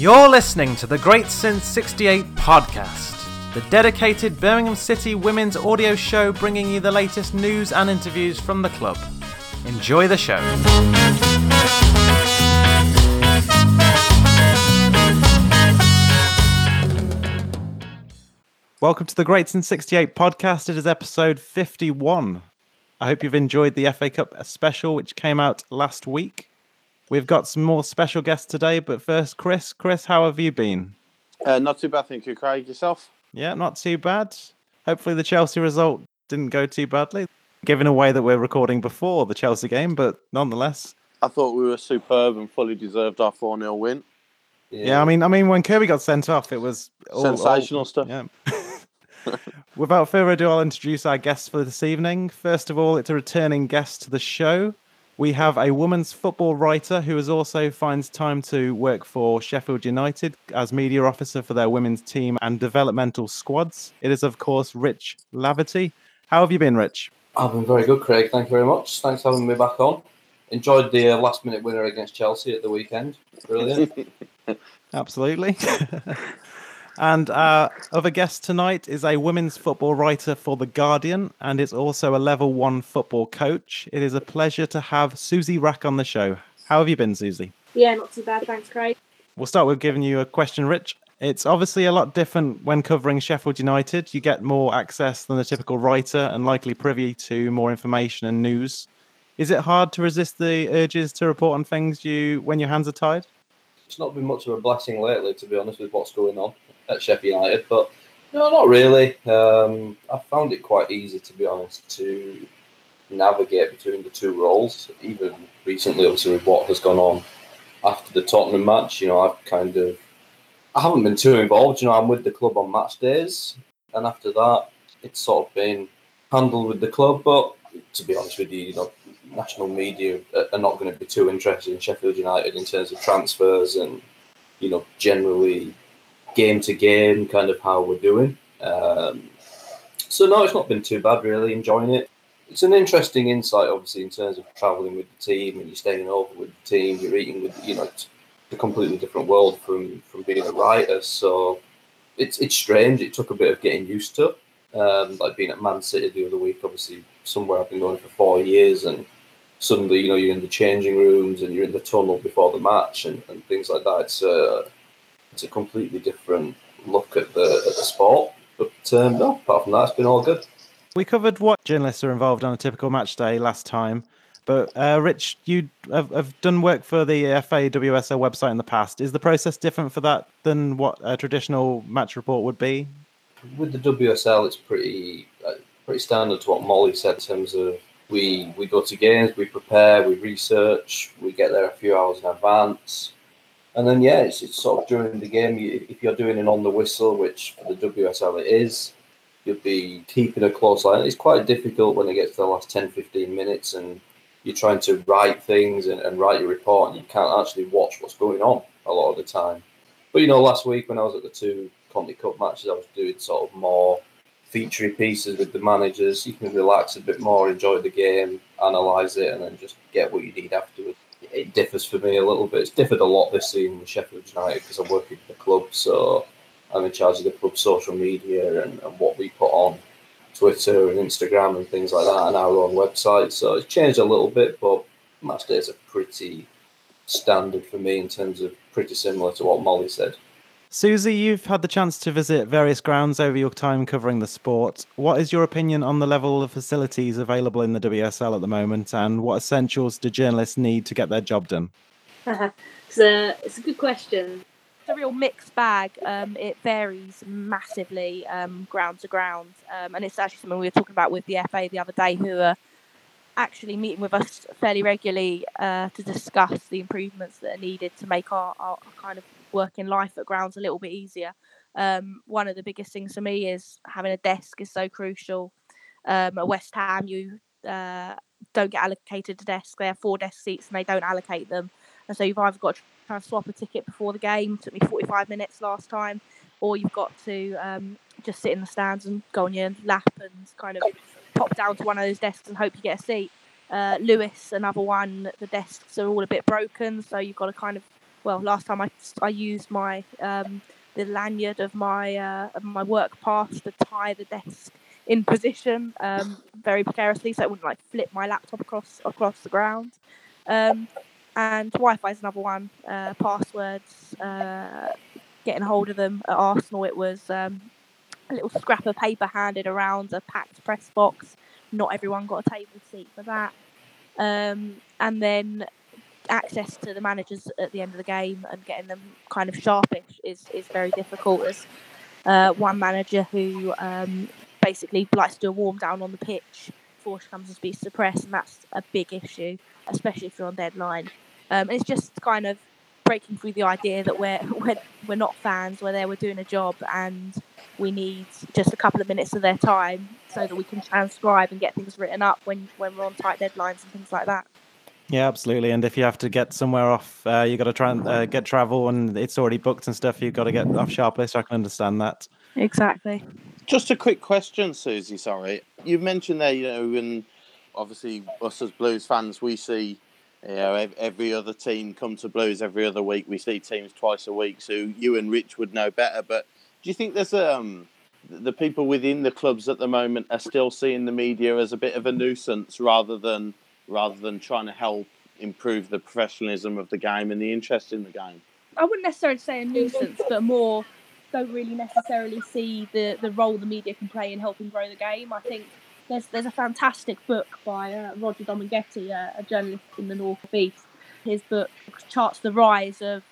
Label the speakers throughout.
Speaker 1: You're listening to the Great Since 68 podcast, the dedicated Birmingham City women's audio show bringing you the latest news and interviews from the club. Enjoy the show. Welcome to the Great Since 68 podcast. It is episode 51. I hope you've enjoyed the FA Cup special, which came out last week. We've got some more special guests today, but first, Chris. Chris, how have you been?
Speaker 2: Uh, not too bad, thank you, Craig. Yourself?
Speaker 1: Yeah, not too bad. Hopefully, the Chelsea result didn't go too badly, given away that we're recording before the Chelsea game, but nonetheless.
Speaker 2: I thought we were superb and fully deserved our 4 0 win.
Speaker 1: Yeah. yeah. I mean, I mean, when Kirby got sent off, it was
Speaker 2: all, sensational all, stuff.
Speaker 1: Yeah. Without further ado, I'll introduce our guests for this evening. First of all, it's a returning guest to the show. We have a women's football writer who is also finds time to work for Sheffield United as media officer for their women's team and developmental squads. It is, of course, Rich Laverty. How have you been, Rich?
Speaker 3: I've been very good, Craig. Thank you very much. Thanks for having me back on. Enjoyed the uh, last minute winner against Chelsea at the weekend. Brilliant.
Speaker 1: Absolutely. And our other guest tonight is a women's football writer for The Guardian and is also a level one football coach. It is a pleasure to have Susie Wrack on the show. How have you been, Susie?
Speaker 4: Yeah, not too bad. Thanks, Craig.
Speaker 1: We'll start with giving you a question, Rich. It's obviously a lot different when covering Sheffield United. You get more access than a typical writer and likely privy to more information and news. Is it hard to resist the urges to report on things you when your hands are tied?
Speaker 3: It's not been much of a blessing lately, to be honest, with what's going on at Sheffield United, but no, not really. Um, I found it quite easy, to be honest, to navigate between the two roles. Even recently, obviously, with what has gone on after the Tottenham match, you know, I've kind of I haven't been too involved. You know, I'm with the club on match days, and after that, it's sort of been handled with the club. But to be honest with you, you know, national media are not going to be too interested in Sheffield United in terms of transfers and you know generally game to game, kind of how we're doing. Um, so no, it's not been too bad really. Enjoying it. It's an interesting insight, obviously, in terms of traveling with the team and you're staying over with the team. You're eating with, you know, it's a completely different world from from being a writer. So it's it's strange. It took a bit of getting used to. Um, like being at Man City the other week, obviously somewhere I've been going for four years, and suddenly you know you're in the changing rooms and you're in the tunnel before the match and, and things like that. It's uh, it's a completely different look at the at the sport. But um, no, apart from that, it's been all good.
Speaker 1: We covered what journalists are involved on a typical match day last time. But uh, Rich, you have, have, done work for the FA WSL website in the past. Is the process different for that than what a traditional match report would be?
Speaker 3: With the WSL, it's pretty uh, pretty standard to what Molly said in terms of we we go to games, we prepare, we research, we get there a few hours in advance. And then yeah, it's, it's sort of during the game. You, if you're doing an on the whistle, which for the WSL it is, you'll be keeping a close eye. It's quite difficult when it gets to the last 10, 15 minutes and you're trying to write things and, and write your report and you can't actually watch what's going on a lot of the time. But you know, last week when I was at the two Conti Cup matches, I was doing sort of more featurey pieces with the managers. You can relax a bit more, enjoy the game, analyse it, and then just get what you need afterwards it differs for me a little bit. It's differed a lot this season with Sheffield United because I'm working for the club, so I'm in charge of the club's social media and, and, what we put on Twitter and Instagram and things like that, and our own website. So it's changed a little bit, but match days are pretty standard for me in terms of pretty similar to what Molly said.
Speaker 1: Susie, you've had the chance to visit various grounds over your time covering the sport. What is your opinion on the level of facilities available in the WSL at the moment, and what essentials do journalists need to get their job done?
Speaker 4: it's, a, it's a good question.
Speaker 5: It's a real mixed bag. Um, it varies massively um, ground to ground, um, and it's actually something we were talking about with the FA the other day, who are actually meeting with us fairly regularly uh, to discuss the improvements that are needed to make our, our, our kind of working life at grounds a little bit easier. Um, one of the biggest things for me is having a desk is so crucial. Um, at West Ham, you uh, don't get allocated a desk. They have four desk seats and they don't allocate them. And so you've either got to try and swap a ticket before the game. Took me 45 minutes last time. Or you've got to um, just sit in the stands and go on your lap and kind of pop down to one of those desks and hope you get a seat. Uh, Lewes, another one, the desks are all a bit broken, so you've got to kind of well, last time I, I used my um, the lanyard of my uh, of my work pass to tie the desk in position um, very precariously, so it wouldn't like flip my laptop across across the ground. Um, and Wi-Fi is another one. Uh, passwords, uh, getting hold of them at Arsenal. It was um, a little scrap of paper handed around a packed press box. Not everyone got a table seat for that. Um, and then access to the managers at the end of the game and getting them kind of sharpish is, is very difficult. As uh, one manager who um, basically likes to do a warm down on the pitch before she comes and speaks to press, and that's a big issue, especially if you're on deadline. Um, it's just kind of breaking through the idea that we're, we're we're not fans, we're there, we're doing a job, and we need just a couple of minutes of their time so that we can transcribe and get things written up when when we're on tight deadlines and things like that.
Speaker 1: Yeah, absolutely. And if you have to get somewhere off, uh, you got to try and uh, get travel, and it's already booked and stuff. You've got to get off sharply. So I can understand that.
Speaker 5: Exactly.
Speaker 2: Just a quick question, Susie. Sorry, you mentioned there, you know, and obviously us as Blues fans, we see, you know, every other team come to Blues every other week. We see teams twice a week, so you and Rich would know better. But do you think there's um the people within the clubs at the moment are still seeing the media as a bit of a nuisance rather than rather than trying to help improve the professionalism of the game and the interest in the game?
Speaker 5: I wouldn't necessarily say a nuisance, but more don't really necessarily see the, the role the media can play in helping grow the game. I think there's there's a fantastic book by uh, Roger Domeneghetti, uh, a journalist in the North East. His book charts the rise of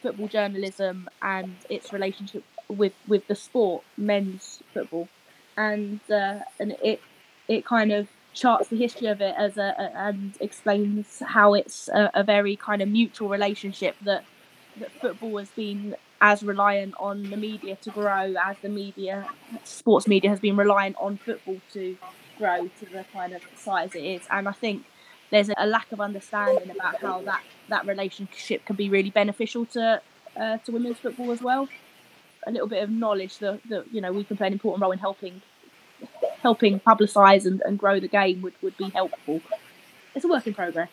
Speaker 5: football journalism and its relationship with, with the sport, men's football, and uh, and it it kind of charts the history of it as a, a and explains how it's a, a very kind of mutual relationship that that football has been as reliant on the media to grow as the media sports media has been reliant on football to grow to the kind of size it is. And i think there's a lack of understanding about how that that relationship can be really beneficial to uh, to women's football as well. A little bit of knowledge that, that you know we can play an important role in helping helping publicise and, and grow the game would, would be helpful. It's a work in progress.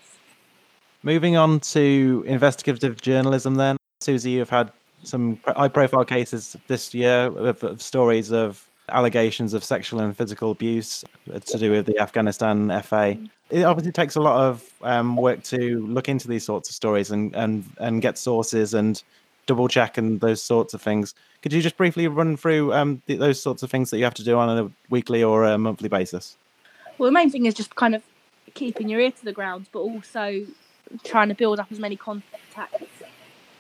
Speaker 1: Moving on to investigative journalism, then Susie, you've had some high-profile cases this year of, of stories of allegations of sexual and physical abuse to do with the Afghanistan FA. It obviously takes a lot of um, work to look into these sorts of stories and, and, and get sources and double check and those sorts of things. Could you just briefly run through um, th- those sorts of things that you have to do on a weekly or a monthly basis?
Speaker 5: Well, the main thing is just kind of keeping your ear to the ground, but also trying to build up as many contacts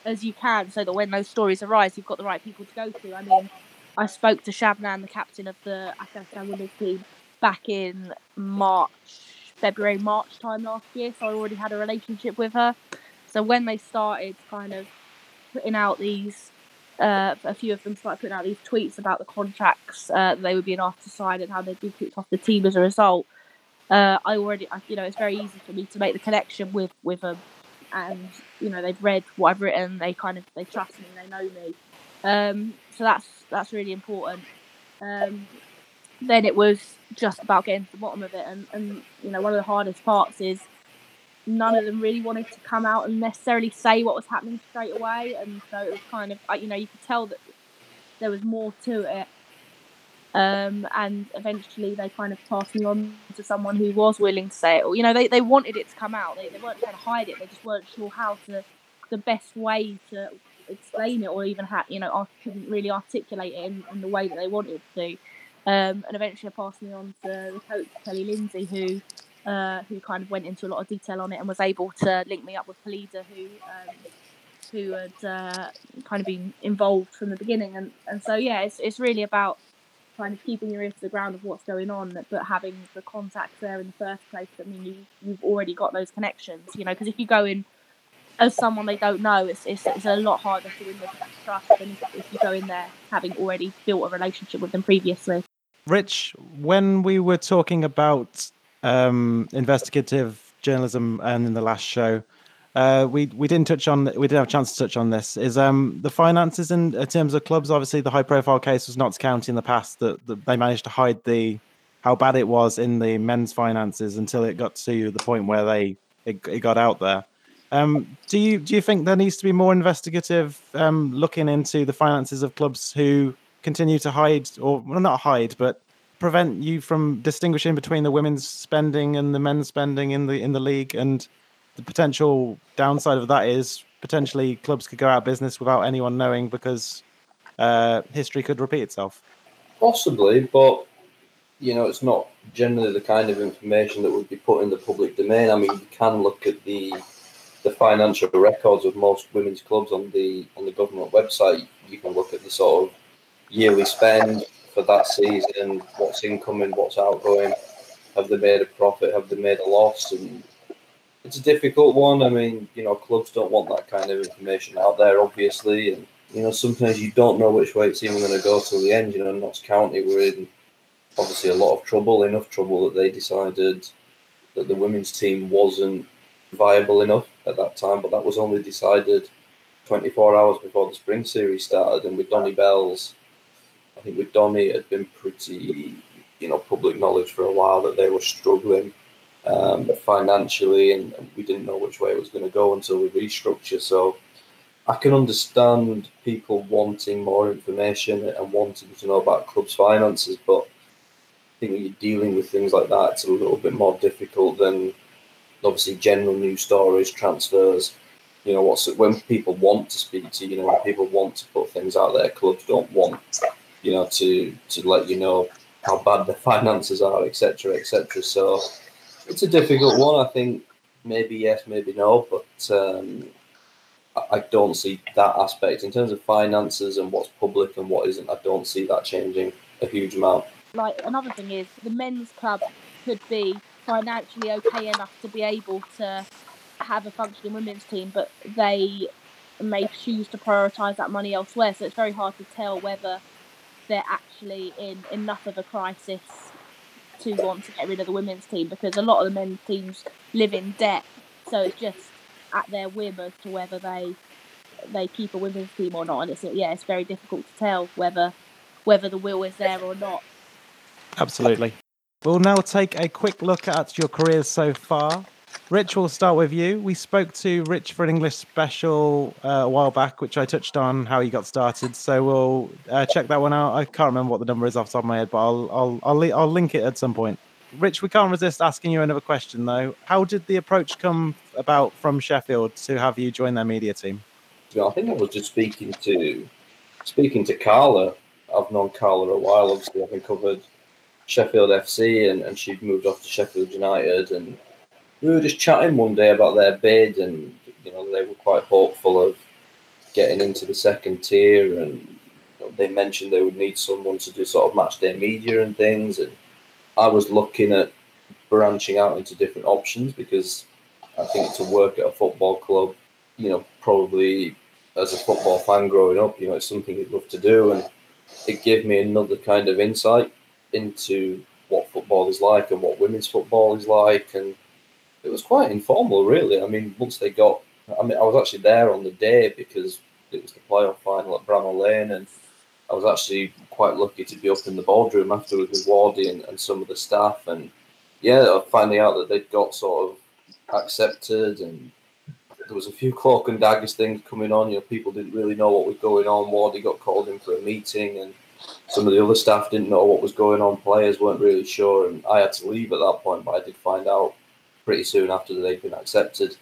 Speaker 5: as you can so that when those stories arise, you've got the right people to go to. I mean, I spoke to Shabnam, the captain of the Afghanistan women's team, back in March, February, March time last year, so I already had a relationship with her. So when they started kind of putting out these, uh, a few of them started putting out these tweets about the contracts uh, they were being asked to sign and how they'd been kicked off the team as a result. Uh, I already, you know, it's very easy for me to make the connection with with them, and you know they've read what I've written. They kind of they trust me, they know me, um, so that's that's really important. Um, then it was just about getting to the bottom of it, and, and you know one of the hardest parts is none of them really wanted to come out and necessarily say what was happening straight away, and so it was kind of you know you could tell that there was more to it. Um, and eventually they kind of passed me on to someone who was willing to say it. Or, you know, they, they wanted it to come out. They, they weren't trying to hide it. They just weren't sure how to, the best way to explain it or even ha- you know, I couldn't really articulate it in, in, the way that they wanted to. Um, and eventually passed me on to the coach, Kelly Lindsey, who uh, who kind of went into a lot of detail on it and was able to link me up with Polida, who um, who had uh, kind of been involved from the beginning. And, and so, yeah, it's, it's really about kind of keeping your ear to the ground of what's going on, but having the contacts there in the first place. I mean, you, you've already got those connections, you know, because if you go in as someone they don't know, it's, it's, it's a lot harder to win their trust than if, if you go in there having already built a relationship with them previously.
Speaker 1: Rich, when we were talking about um, investigative journalism and in the last show, uh, we we didn't touch on we didn't have a chance to touch on this. Is um the finances in, in terms of clubs? Obviously, the high profile case was Notts County in the past that, that they managed to hide the how bad it was in the men's finances until it got to the point where they it, it got out there. Um, do you do you think there needs to be more investigative um, looking into the finances of clubs who continue to hide or well, not hide, but prevent you from distinguishing between the women's spending and the men's spending in the in the league? And the potential downside of that is potentially clubs could go out of business without anyone knowing because uh, history could repeat itself.
Speaker 3: Possibly, but you know, it's not generally the kind of information that would be put in the public domain. I mean, you can look at the the financial records of most women's clubs on the on the government website. You can look at the sort of yearly spend for that season, what's incoming, what's outgoing, have they made a profit, have they made a loss, and it's a difficult one. I mean, you know, clubs don't want that kind of information out there, obviously, and you know, sometimes you don't know which way it's even going to go till the end. You know, Notts County were in obviously a lot of trouble, enough trouble that they decided that the women's team wasn't viable enough at that time, but that was only decided 24 hours before the spring series started. And with Donny Belles, I think with Domi, it had been pretty, you know, public knowledge for a while that they were struggling um, financially, and, and, we didn't know which way it was going to go until we restructure. So I can understand people wanting more information and wanting to know about clubs' finances, but I think when you're dealing with things like that, it's a little bit more difficult than obviously general news stories, transfers. You know, what's when people want to speak to you, know, when people want to put things out there, clubs don't want, you know, to to let you know how bad the finances are, etc., etc. So it's a difficult one. I think maybe yes, maybe no, but um, I don't see that aspect in terms of finances and what's public and what isn't. I don't see that changing a huge amount.
Speaker 5: Like another thing is the men's club could be financially okay enough to be able to have a functioning women's team, but they may choose to prioritise that money elsewhere. So it's very hard to tell whether they're actually in enough of a crisis to want to get rid of the women's team because a lot of the men's teams live in debt. So it's just at their whim as to whether they they keep a women's team or not. And it's yeah, it's very difficult to tell whether whether the will is there or not.
Speaker 1: Absolutely. We'll now take a quick look at your careers so far. Rich, we'll start with you. We spoke to Rich for an English special uh, a while back, which I touched on how he got started. So we'll uh, check that one out. I can't remember what the number is off the top of my head, but I'll I'll I'll, I'll link it at some point. Rich, we can't resist asking you another question though. How did the approach come about from Sheffield to have you join their media team?
Speaker 3: I think I was just speaking to speaking to Carla. I've known Carla a while. Obviously, I've been covered Sheffield FC, and, and she'd moved off to Sheffield United, and we were just chatting one day about their bid, and you know they were quite hopeful of getting into the second tier, and they mentioned they would need someone to do sort of match their media and things, and I was looking at branching out into different options because I think to work at a football club, you know, probably as a football fan growing up, you know, it's something you'd love to do, and it gave me another kind of insight into what football is like and what women's football is like, and it was quite informal, really. I mean, once they got, I mean, I was actually there on the day because it was the playoff final at Bramall Lane, and I was actually quite lucky to be up in the boardroom afterwards with Wardy and, and some of the staff, and yeah, finding out that they'd got sort of accepted, and there was a few cloak and daggers things coming on. You know, people didn't really know what was going on. Wardy got called in for a meeting, and some of the other staff didn't know what was going on. Players weren't really sure, and I had to leave at that point. But I did find out pretty soon after they'd been accepted,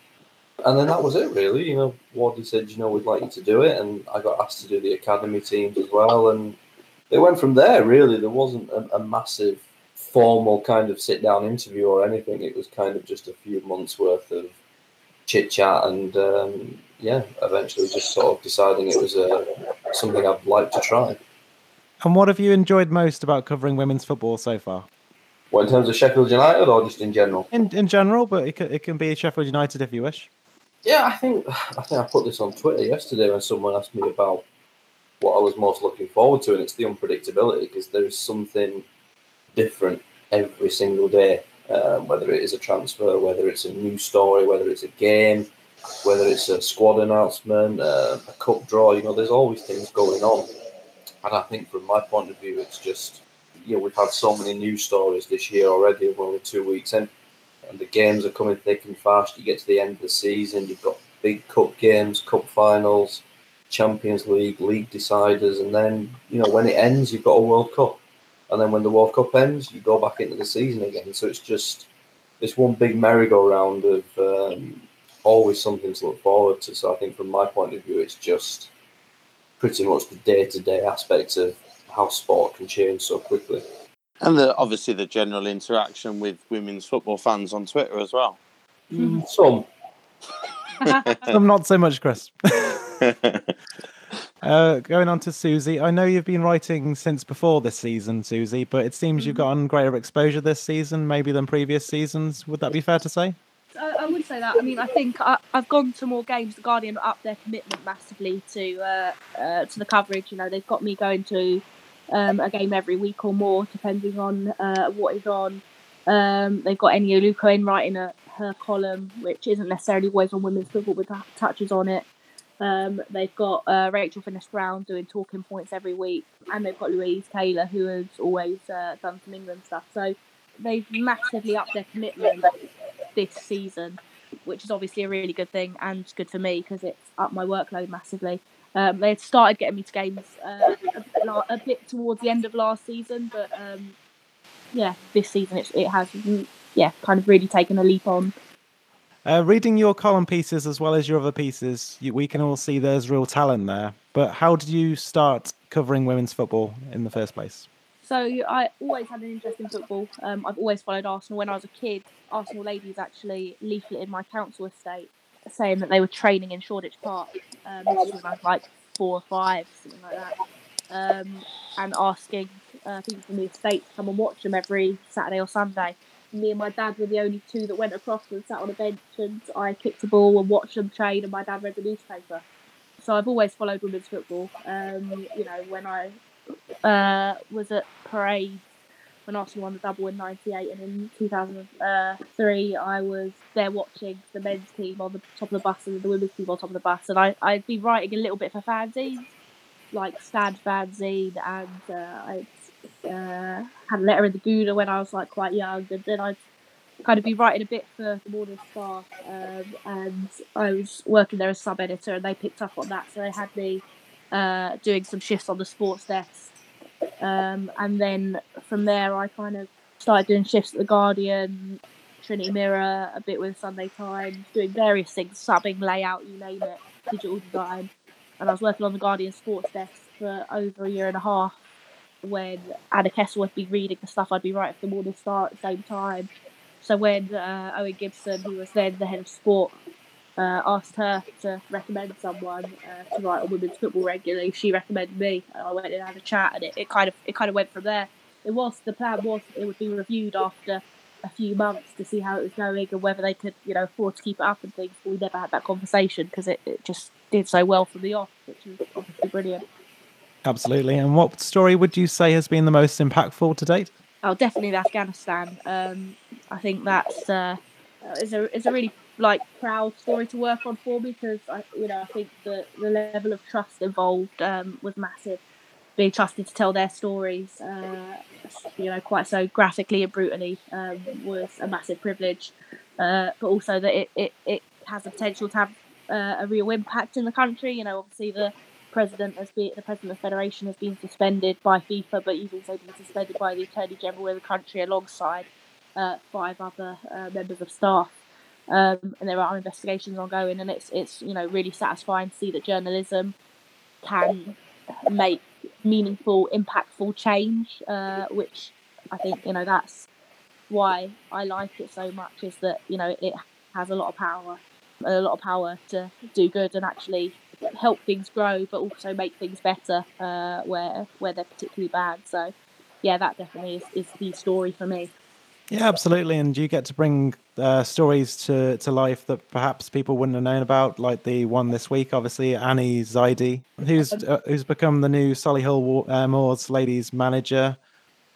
Speaker 3: and then that was it. Really, you know, Wardy said, "You know, we'd like you to do it," and I got asked to do the academy teams as well, and it went from there. Really, there wasn't a, a massive formal kind of sit down interview or anything. It was kind of just a few months worth of chit chat, and um, yeah, eventually just sort of deciding it was uh, something I'd like to try.
Speaker 1: And what have you enjoyed most about covering women's football so far?
Speaker 3: What in terms of Sheffield United or just in general?
Speaker 1: In in general, but it can, it can be Sheffield United if you wish.
Speaker 3: Yeah, I think I think I put this on Twitter yesterday when someone asked me about what I was most looking forward to, and it's the unpredictability because there is something different every single day. Um, whether it is a transfer, whether it's a new story, whether it's a game, whether it's a squad announcement, uh, a cup draw, you know, there's always things going on. And I think from my point of view, it's just, you know, we've had so many news stories this year already. We're only two weeks in. and the games are coming thick and fast. You get to the end of the season, you've got big cup games, cup finals, Champions League, league deciders, and then you know when it ends, you've got a World Cup, and then when the World Cup ends, you go back into the season again. So it's just it's one big merry-go-round of um, always something to look forward to. So I think from my point of view, it's just pretty much the day-to-day aspects of how sport can change so quickly.
Speaker 2: And the, obviously the general interaction with women's football fans on Twitter as well.
Speaker 3: Mm, some.
Speaker 1: Some not so much, Chris. uh, going on to Susie, I know you've been writing since before this season, Susie, but it seems you've gotten greater exposure this season, maybe than previous seasons. Would that be fair to say?
Speaker 5: I, I would say that. I mean, I think I, I've gone to more games. The Guardian up their commitment massively to uh, uh, to the coverage. You know, they've got me going to um, a game every week or more, depending on uh, what is on. Um, they've got Eni in writing a, her column, which isn't necessarily always on women's football, but touches on it. Um, they've got uh, Rachel Finnis Brown doing talking points every week, and they've got Louise Taylor, who has always uh, done some England stuff. So they've massively upped their commitment this season, which is obviously a really good thing and good for me because it's up my workload massively. Um, they had started getting me to games uh, a, a, bit towards the end of last season, but um, yeah, this season it, it has yeah kind of really taken a leap on.
Speaker 1: Uh, reading your column pieces as well as your other pieces, you, we can all see there's real talent there. But how did you start covering women's football in the first place?
Speaker 5: So I always had an interest in football. Um, I've always followed Arsenal. When I was a kid, Arsenal ladies actually leafleted my council estate saying that they were training in Shoreditch Park. Um, like four or five, something like that. Um, and asking uh, people from the estate to come and watch them every Saturday or Sunday. Me and my dad were the only two that went across and sat on a bench, and I kicked a ball and watched them train, and my dad read the newspaper. So I've always followed women's football. Um, you know, when I uh, was at parades when Arsenal won the double in '98, and in 2003 I was there watching the men's team on the top of the bus and the women's team on top of the bus, and I I'd been writing a little bit for fanzines, like Stand fanzine, and uh, I uh, had a letter in the Gooner when I was like quite young, and then I'd kind of be writing a bit for the Morning Star, um, and I was working there as sub editor, and they picked up on that, so they had me uh, doing some shifts on the sports desk. Um, and then from there, I kind of started doing shifts at the Guardian, Trinity Mirror, a bit with Sunday Times, doing various things, subbing, layout, you name it, digital design. And I was working on the Guardian sports desk for over a year and a half when Anna Kessel would be reading the stuff I'd be writing for the Morning Star at the same time. So when uh, Owen Gibson, who was then the head of sport, uh, asked her to recommend someone uh, to write on women's football regularly. She recommended me, and I went and had a chat, and it, it kind of it kind of went from there. It was the plan was it would be reviewed after a few months to see how it was going and whether they could you know afford to keep it up and things. But we never had that conversation because it, it just did so well from the off, which was obviously brilliant.
Speaker 1: Absolutely. And what story would you say has been the most impactful to date?
Speaker 5: Oh, definitely Afghanistan. Um, I think that's uh, is a is a really like proud story to work on for me because I you know I think that the level of trust involved um, was massive. Being trusted to tell their stories, uh, you know, quite so graphically and brutally um, was a massive privilege. Uh, but also that it, it, it has the potential to have uh, a real impact in the country. You know, obviously the president has been the president of the federation has been suspended by FIFA, but he's also been suspended by the attorney general of the country alongside uh, five other uh, members of staff. Um, and there are investigations ongoing, and it's it's you know really satisfying to see that journalism can make meaningful, impactful change, uh, which I think you know that's why I like it so much. Is that you know it has a lot of power, a lot of power to do good and actually help things grow, but also make things better uh, where where they're particularly bad. So yeah, that definitely is, is the story for me.
Speaker 1: Yeah, absolutely. And you get to bring uh, stories to, to life that perhaps people wouldn't have known about, like the one this week, obviously, Annie Zaidi, who's uh, who's become the new Solihull uh, Moors ladies manager.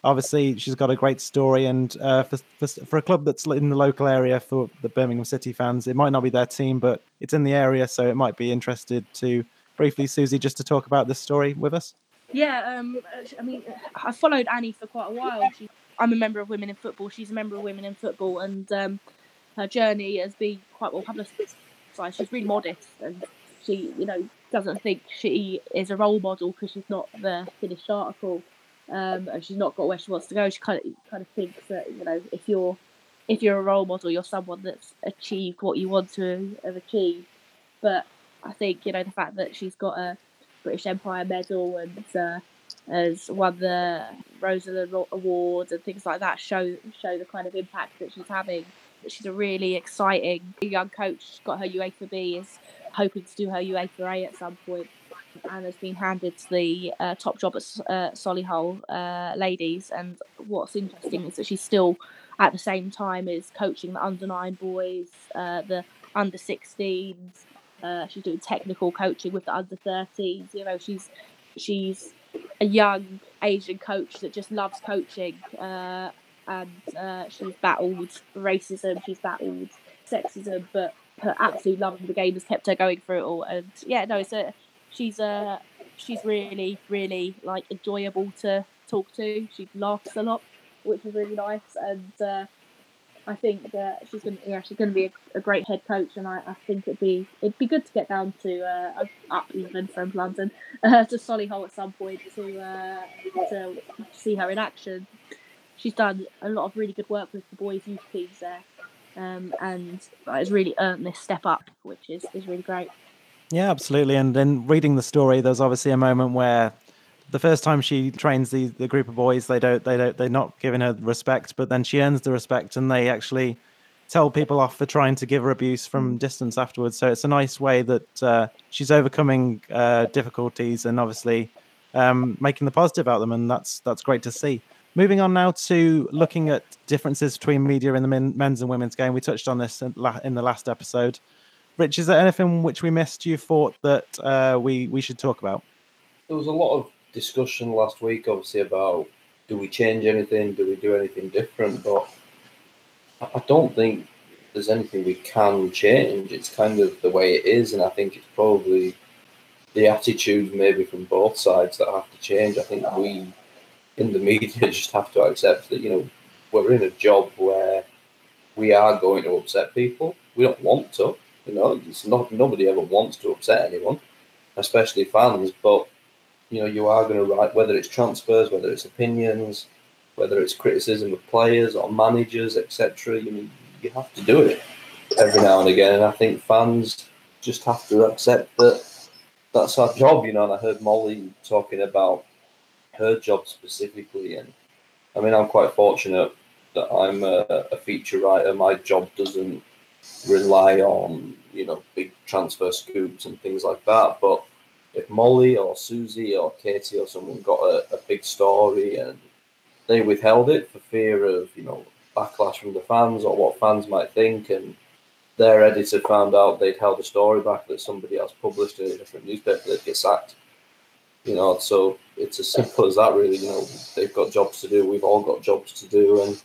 Speaker 1: Obviously, she's got a great story, and uh, for, for, for a club that's in the local area for the Birmingham City fans, it might not be their team, but it's in the area, so it might be interested to briefly, Susie, just to talk about this story with us.
Speaker 5: Yeah, um, I mean, I followed Annie for quite a while. I'm a member of Women in Football. She's a member of Women in Football, and um, her journey has been quite well publicised. She's really modest, and she, you know, doesn't think she is a role model because she's not the finished article, um, and she's not got where she wants to go. She kind of kind of thinks that you know if you're if you're a role model, you're someone that's achieved what you want to have achieved. But I think you know the fact that she's got a British Empire medal and uh, has won the Rosalind Award and things like that show show the kind of impact that she's having. She's a really exciting young coach. Got her UEFA B, is hoping to do her UEFA A at some point, and has been handed the uh, top job at uh, Solihull uh, Ladies. And what's interesting is that she's still at the same time is coaching the under nine boys, uh, the under 16s. Uh, she's doing technical coaching with the under 13s. You know, she's she's a young Asian coach that just loves coaching, uh, and uh, she's battled racism, she's battled sexism, but her absolute love of the game has kept her going through it all. And yeah, no, so she's a she's really really like enjoyable to talk to. She laughs a lot, which is really nice, and uh, I think that she's going to yeah she's going to be a, a, great head coach, and I, I think it'd be it'd be good to get down to uh, up even from London uh, to Solihull at some point to uh, to see her in action. She's done a lot of really good work with the boys' youth teams there, um, and has really earned this step up, which is is really great.
Speaker 1: Yeah, absolutely. And in reading the story, there's obviously a moment where the first time she trains the the group of boys, they don't they don't they're not giving her respect, but then she earns the respect, and they actually tell people off for trying to give her abuse from mm. distance afterwards. So it's a nice way that uh, she's overcoming uh, difficulties and obviously um, making the positive out of them, and that's that's great to see. Moving on now to looking at differences between media in the men, men's and women's game. We touched on this in, in, the last episode. Rich, is there anything which we missed you thought that uh, we we should talk about?
Speaker 3: There was a lot of discussion last week, obviously, about do we change anything, do we do anything different, but I don't think there's anything we can change. It's kind of the way it is, and I think it's probably the attitude maybe from both sides that have to change. I think we in the media just have to accept that you know we're in a job where we are going to upset people. We don't want to, you know. It's not nobody ever wants to upset anyone, especially fans. But you know, you are going to write whether it's transfers, whether it's opinions, whether it's criticism of players or managers, etc. You know, you have to do it every now and again, and I think fans just have to accept that that's our job. You know, and I heard Molly talking about her job specifically, and I mean, I'm quite fortunate that I'm a, a feature writer. My job doesn't rely on you know big transfer scoops and things like that, but if Molly or Susie or Katie or someone got a, a big story and they withheld it for fear of you know backlash from the fans or what fans might think, and their editor found out they'd held a story back that somebody else published in a different newspaper, they'd get sacked. You know, so it's as simple as that, really. You know, they've got jobs to do. We've all got jobs to do, and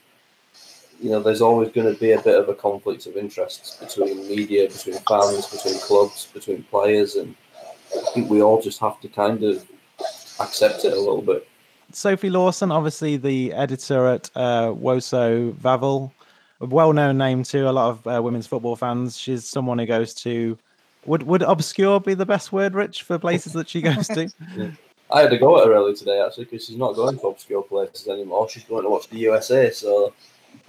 Speaker 3: you know, there's always going to be a bit of a conflict of interests between media, between fans, between clubs, between players, and I think we all just have to kind of accept it a little bit.
Speaker 1: Sophie Lawson, obviously the editor at uh, Woso Vavel, a well-known name to a lot of uh, women's football fans. She's someone who goes to. Would would obscure be the best word, Rich, for places that she goes to?
Speaker 3: yeah. I had to go at her early today actually because she's not going to obscure places anymore. She's going to watch the USA, so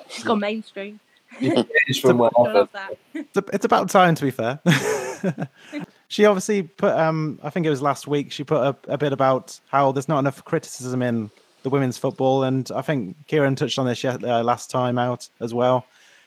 Speaker 5: she's gone mainstream.
Speaker 3: it's, from where
Speaker 1: it's about time, to be fair. she obviously put um i think it was last week she put a, a, bit about how there's not enough criticism in the women's football and i think kieran touched on this yet, uh, last time out as well.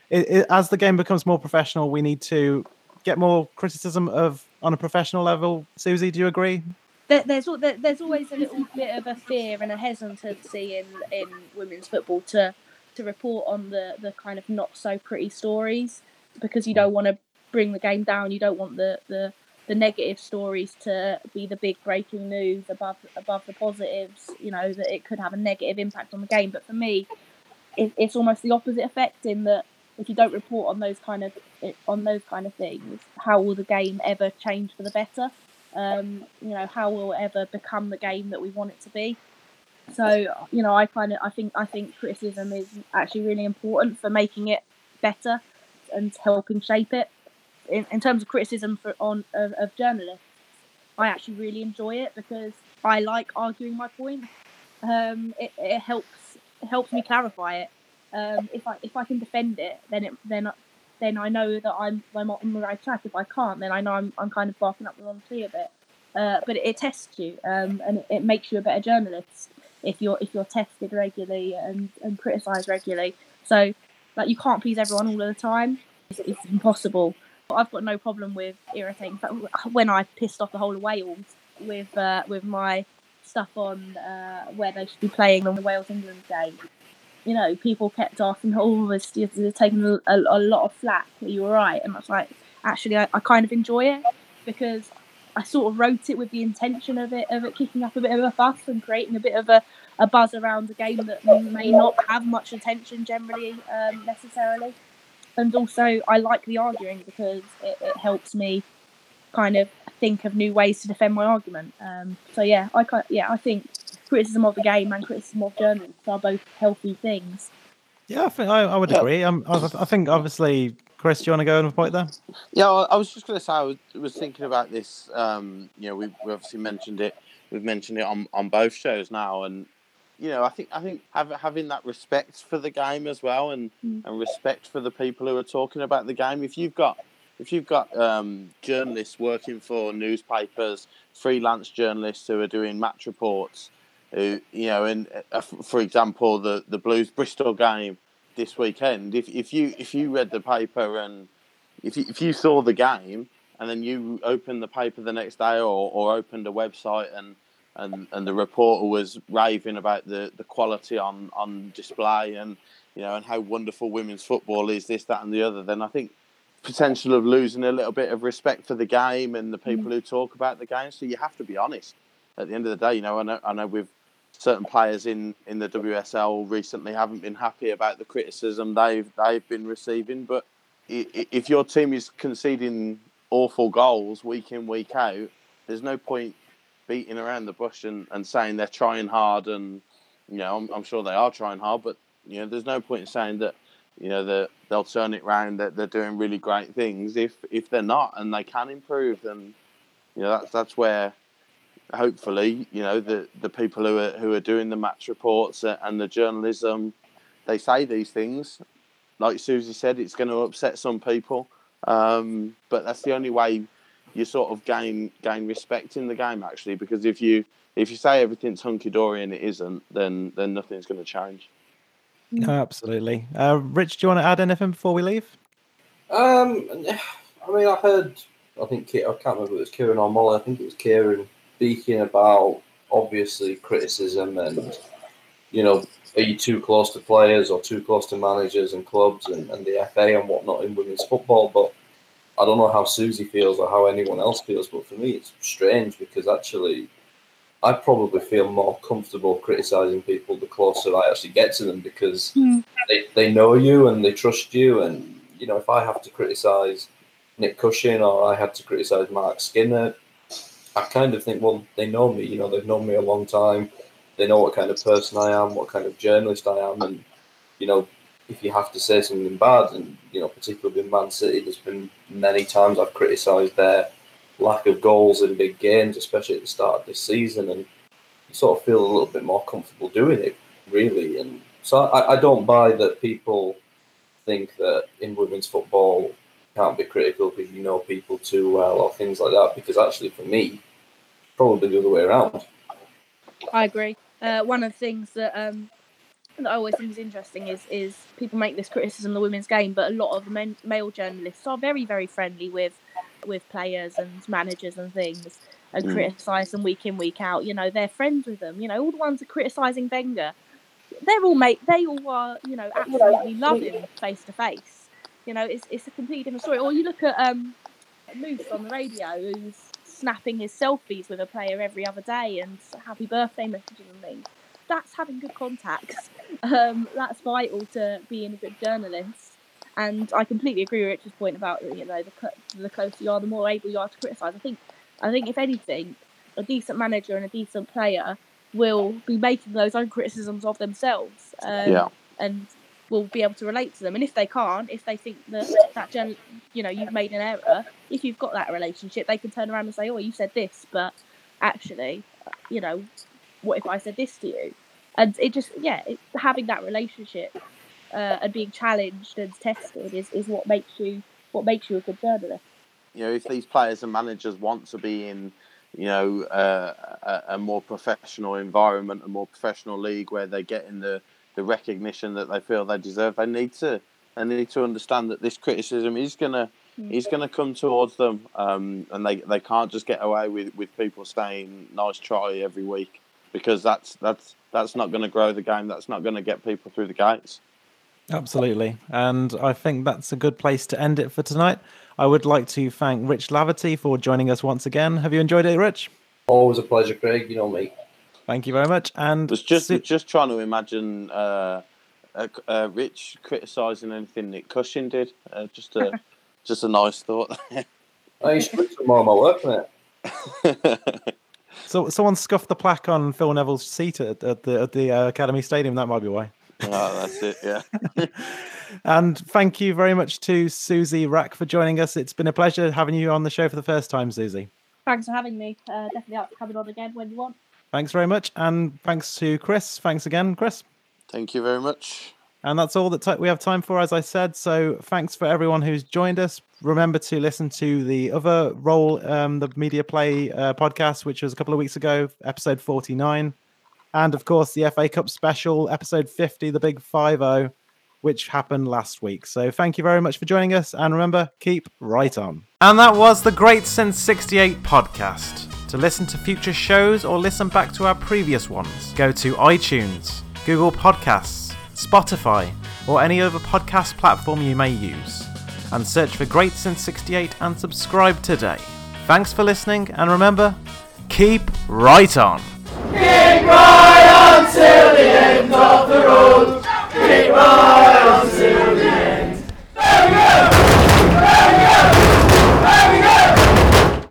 Speaker 1: It, it, as the game becomes more professional we need to get more criticism of on a professional level. Susie do you agree?
Speaker 5: There's there's always a little bit of a fear and a hesitancy in in women's football to to report on the the kind of not so pretty stories because you don't want to bring the game down you don't want the the the negative stories to be the big breaking news above above the positives. You know that it could have a negative impact on the game. But for me, it, it's almost the opposite effect in that if you don't report on those kind of on those kind of things, how will the game ever change for the better? Um, you know, how will it ever become the game that we want it to be? So, you know, I kind of I think I think criticism is actually really important for making it better and helping shape it. In, in terms of criticism for on of, of journalists, I actually really enjoy it because I like arguing my point. Um, it, it helps helps me clarify it. Um, if I if I can defend it, then it then then I know that I'm I'm on the right track. If I can't, then I know I'm I'm kind of barking up the wrong tree a bit. Uh, but it, it, tests you, um, and it, it, makes you a better journalist if you're if you're tested regularly and and criticised regularly. So like you can't please everyone all the time. It's, it's impossible. I've got no problem with irritating. But when I pissed off the whole of Wales with uh, with my stuff on uh, where they should be playing on the Wales England game, you know, people kept asking, "Oh, this you're taking a, a, lot of flack. Are you all right?" And I was like, actually, I, I kind of enjoy it because I sort of wrote it with the intention of it of it kicking up a bit of a fuss and creating a bit of a, a buzz around a game that may not have much attention generally um, necessarily. And also, I like the arguing because it, it, helps me kind of think of new ways to defend my argument. Um, so yeah, I yeah I think criticism of the game and criticism of journalists are both healthy things.
Speaker 1: Yeah, I think I, I would agree. Um, I, I, think obviously, Chris, do you want to go on a point there?
Speaker 2: Yeah, I was just going to say I was, was, thinking about this. Um, you know, we, we obviously mentioned it. We've mentioned it on, on both shows now, and you know, I think I think have, having that respect for the game as well, and, mm. and respect for the people who are talking about the game. If you've got if you've got um, journalists working for newspapers, freelance journalists who are doing match reports, who you know, and uh, for example, the the Blues Bristol game this weekend. If if you if you read the paper and if you, if you saw the game and then you opened the paper the next day or, or opened a website and and, and the reporter was raving about the, the quality on, on display and you know and how wonderful women's football is this that and the other then I think potential of losing a little bit of respect for the game and the people mm. who talk about the game so you have to be honest at the end of the day you know I know, I know we've certain players in, in the WSL recently haven't been happy about the criticism they've they've been receiving. But if your team is conceding awful goals week in week out, there's no point beating around the bush and, and saying they're trying hard and you know I'm, I'm sure they are trying hard, but you know there's no point in saying that you know that they'll turn it around that they're doing really great things if if they're not and they can improve and you know that's that's where hopefully, you know, the, the people who are who are doing the match reports and the journalism, they say these things. Like Susie said, it's going to upset some people, um, but that's the only way you sort of gain gain respect in the game actually. Because if you if you say everything's hunky dory and it isn't, then then nothing's going to change.
Speaker 1: No, absolutely. Uh, Rich, do you want to add anything before we leave?
Speaker 3: Um, I mean, I heard. I think I can't remember if it was Kieran or Molly. I think it was Kieran speaking about obviously criticism and you know are you too close to players or too close to managers and clubs and, and the FA and whatnot in women's football but I don't know how Susie feels or how anyone else feels but for me it's strange because actually I probably feel more comfortable criticizing people the closer I actually get to them because mm. they, they know you and they trust you and you know if I have to criticize Nick Cushing or I had to criticize Mark Skinner I kind of think, well, they know me. You know, they've known me a long time. They know what kind of person I am, what kind of journalist I am, and you know, if you have to say something bad, and you know, particularly with Man City, there's been many times I've criticised their lack of goals in big games, especially at the start of this season, and you sort of feel a little bit more comfortable doing it, really. And so I, I don't buy that people think that in women's football can't be critical because you know people too well or things like that. Because actually, for me, probably the other way around.
Speaker 5: I agree. Uh, one of the things that um, that I always think is interesting is is people make this criticism of the women's game, but a lot of men, male journalists are very very friendly with with players and managers and things and mm. criticise them week in week out. You know, they're friends with them. You know, all the ones are criticising Wenger. They're all mate. They all are. You know, absolutely love him face to face you know, it's it's a completely different story. Or you look at um, Moose on the radio, who's snapping his selfies with a player every other day and happy birthday messages and things. That's having good contacts. Um, that's vital to being a good journalist. And I completely agree with Richard's point about you know the the closer you are, the more able you are to criticise. I think I think if anything, a decent manager and a decent player will be making those own criticisms of themselves. Um, yeah. And will be able to relate to them. And if they can't, if they think that that gen, you know, you've made an error, if you've got that relationship, they can turn around and say, "Oh, you said this, but actually, you know, what if I said this to you?" And it just, yeah, it, having that relationship uh, and being challenged and tested is, is what makes you what makes you a good journalist.
Speaker 2: You know, if these players and managers want to be in, you know, uh, a, a more professional environment, a more professional league where they're getting the the recognition that they feel they deserve. They need to they need to understand that this criticism is gonna
Speaker 5: Mm.
Speaker 2: is gonna come towards them, um, and they, they can't just get away with, with people saying nice try every week because that's that's that's not going to grow the game. That's not going to get people through the gates.
Speaker 1: Absolutely. And I think that's a good place to end it for tonight. I would like to thank Rich Laverty for joining us once again. Have you enjoyed it, Rich?
Speaker 3: Always a pleasure, Craig. You know me.
Speaker 1: Thank you very much. And
Speaker 2: was just
Speaker 1: Su-
Speaker 2: just trying to imagine uh, uh, uh, Rich criticising anything Nick Cushing did. Uh, just a just a nice thought.
Speaker 3: I used to put some more of my work, mate.
Speaker 1: so someone scuffed the plaque on Phil Neville's seat at, at the at the uh, Academy Stadium. That might be why.
Speaker 2: oh, that's it. Yeah.
Speaker 1: And thank you very much to Susie Wrack for joining us. It's been a pleasure having you on the show for the first time, Susie.
Speaker 4: Thanks for having me. Uh, definitely up for coming on again when you want.
Speaker 1: Thanks very much. And thanks to Chris. Thanks again, Chris.
Speaker 2: Thank you very much.
Speaker 1: And that's all that we have time for, as I said. So thanks for everyone who's joined us. Remember to listen to the other role, um, the Media Play uh, podcast, which was a couple of weeks ago, episode 49. And of course, the FA Cup special, episode 50, the big 5 0, which happened last week. So thank you very much for joining us. And remember, keep right on. And that was the Great Since 68 podcast. To listen to future shows or listen back to our previous ones, go to iTunes, Google Podcasts, Spotify, or any other podcast platform you may use. And search for Great Since 68 and subscribe today. Thanks for listening, and remember, keep right on!
Speaker 6: Keep right on till the end of the road! Keep right on!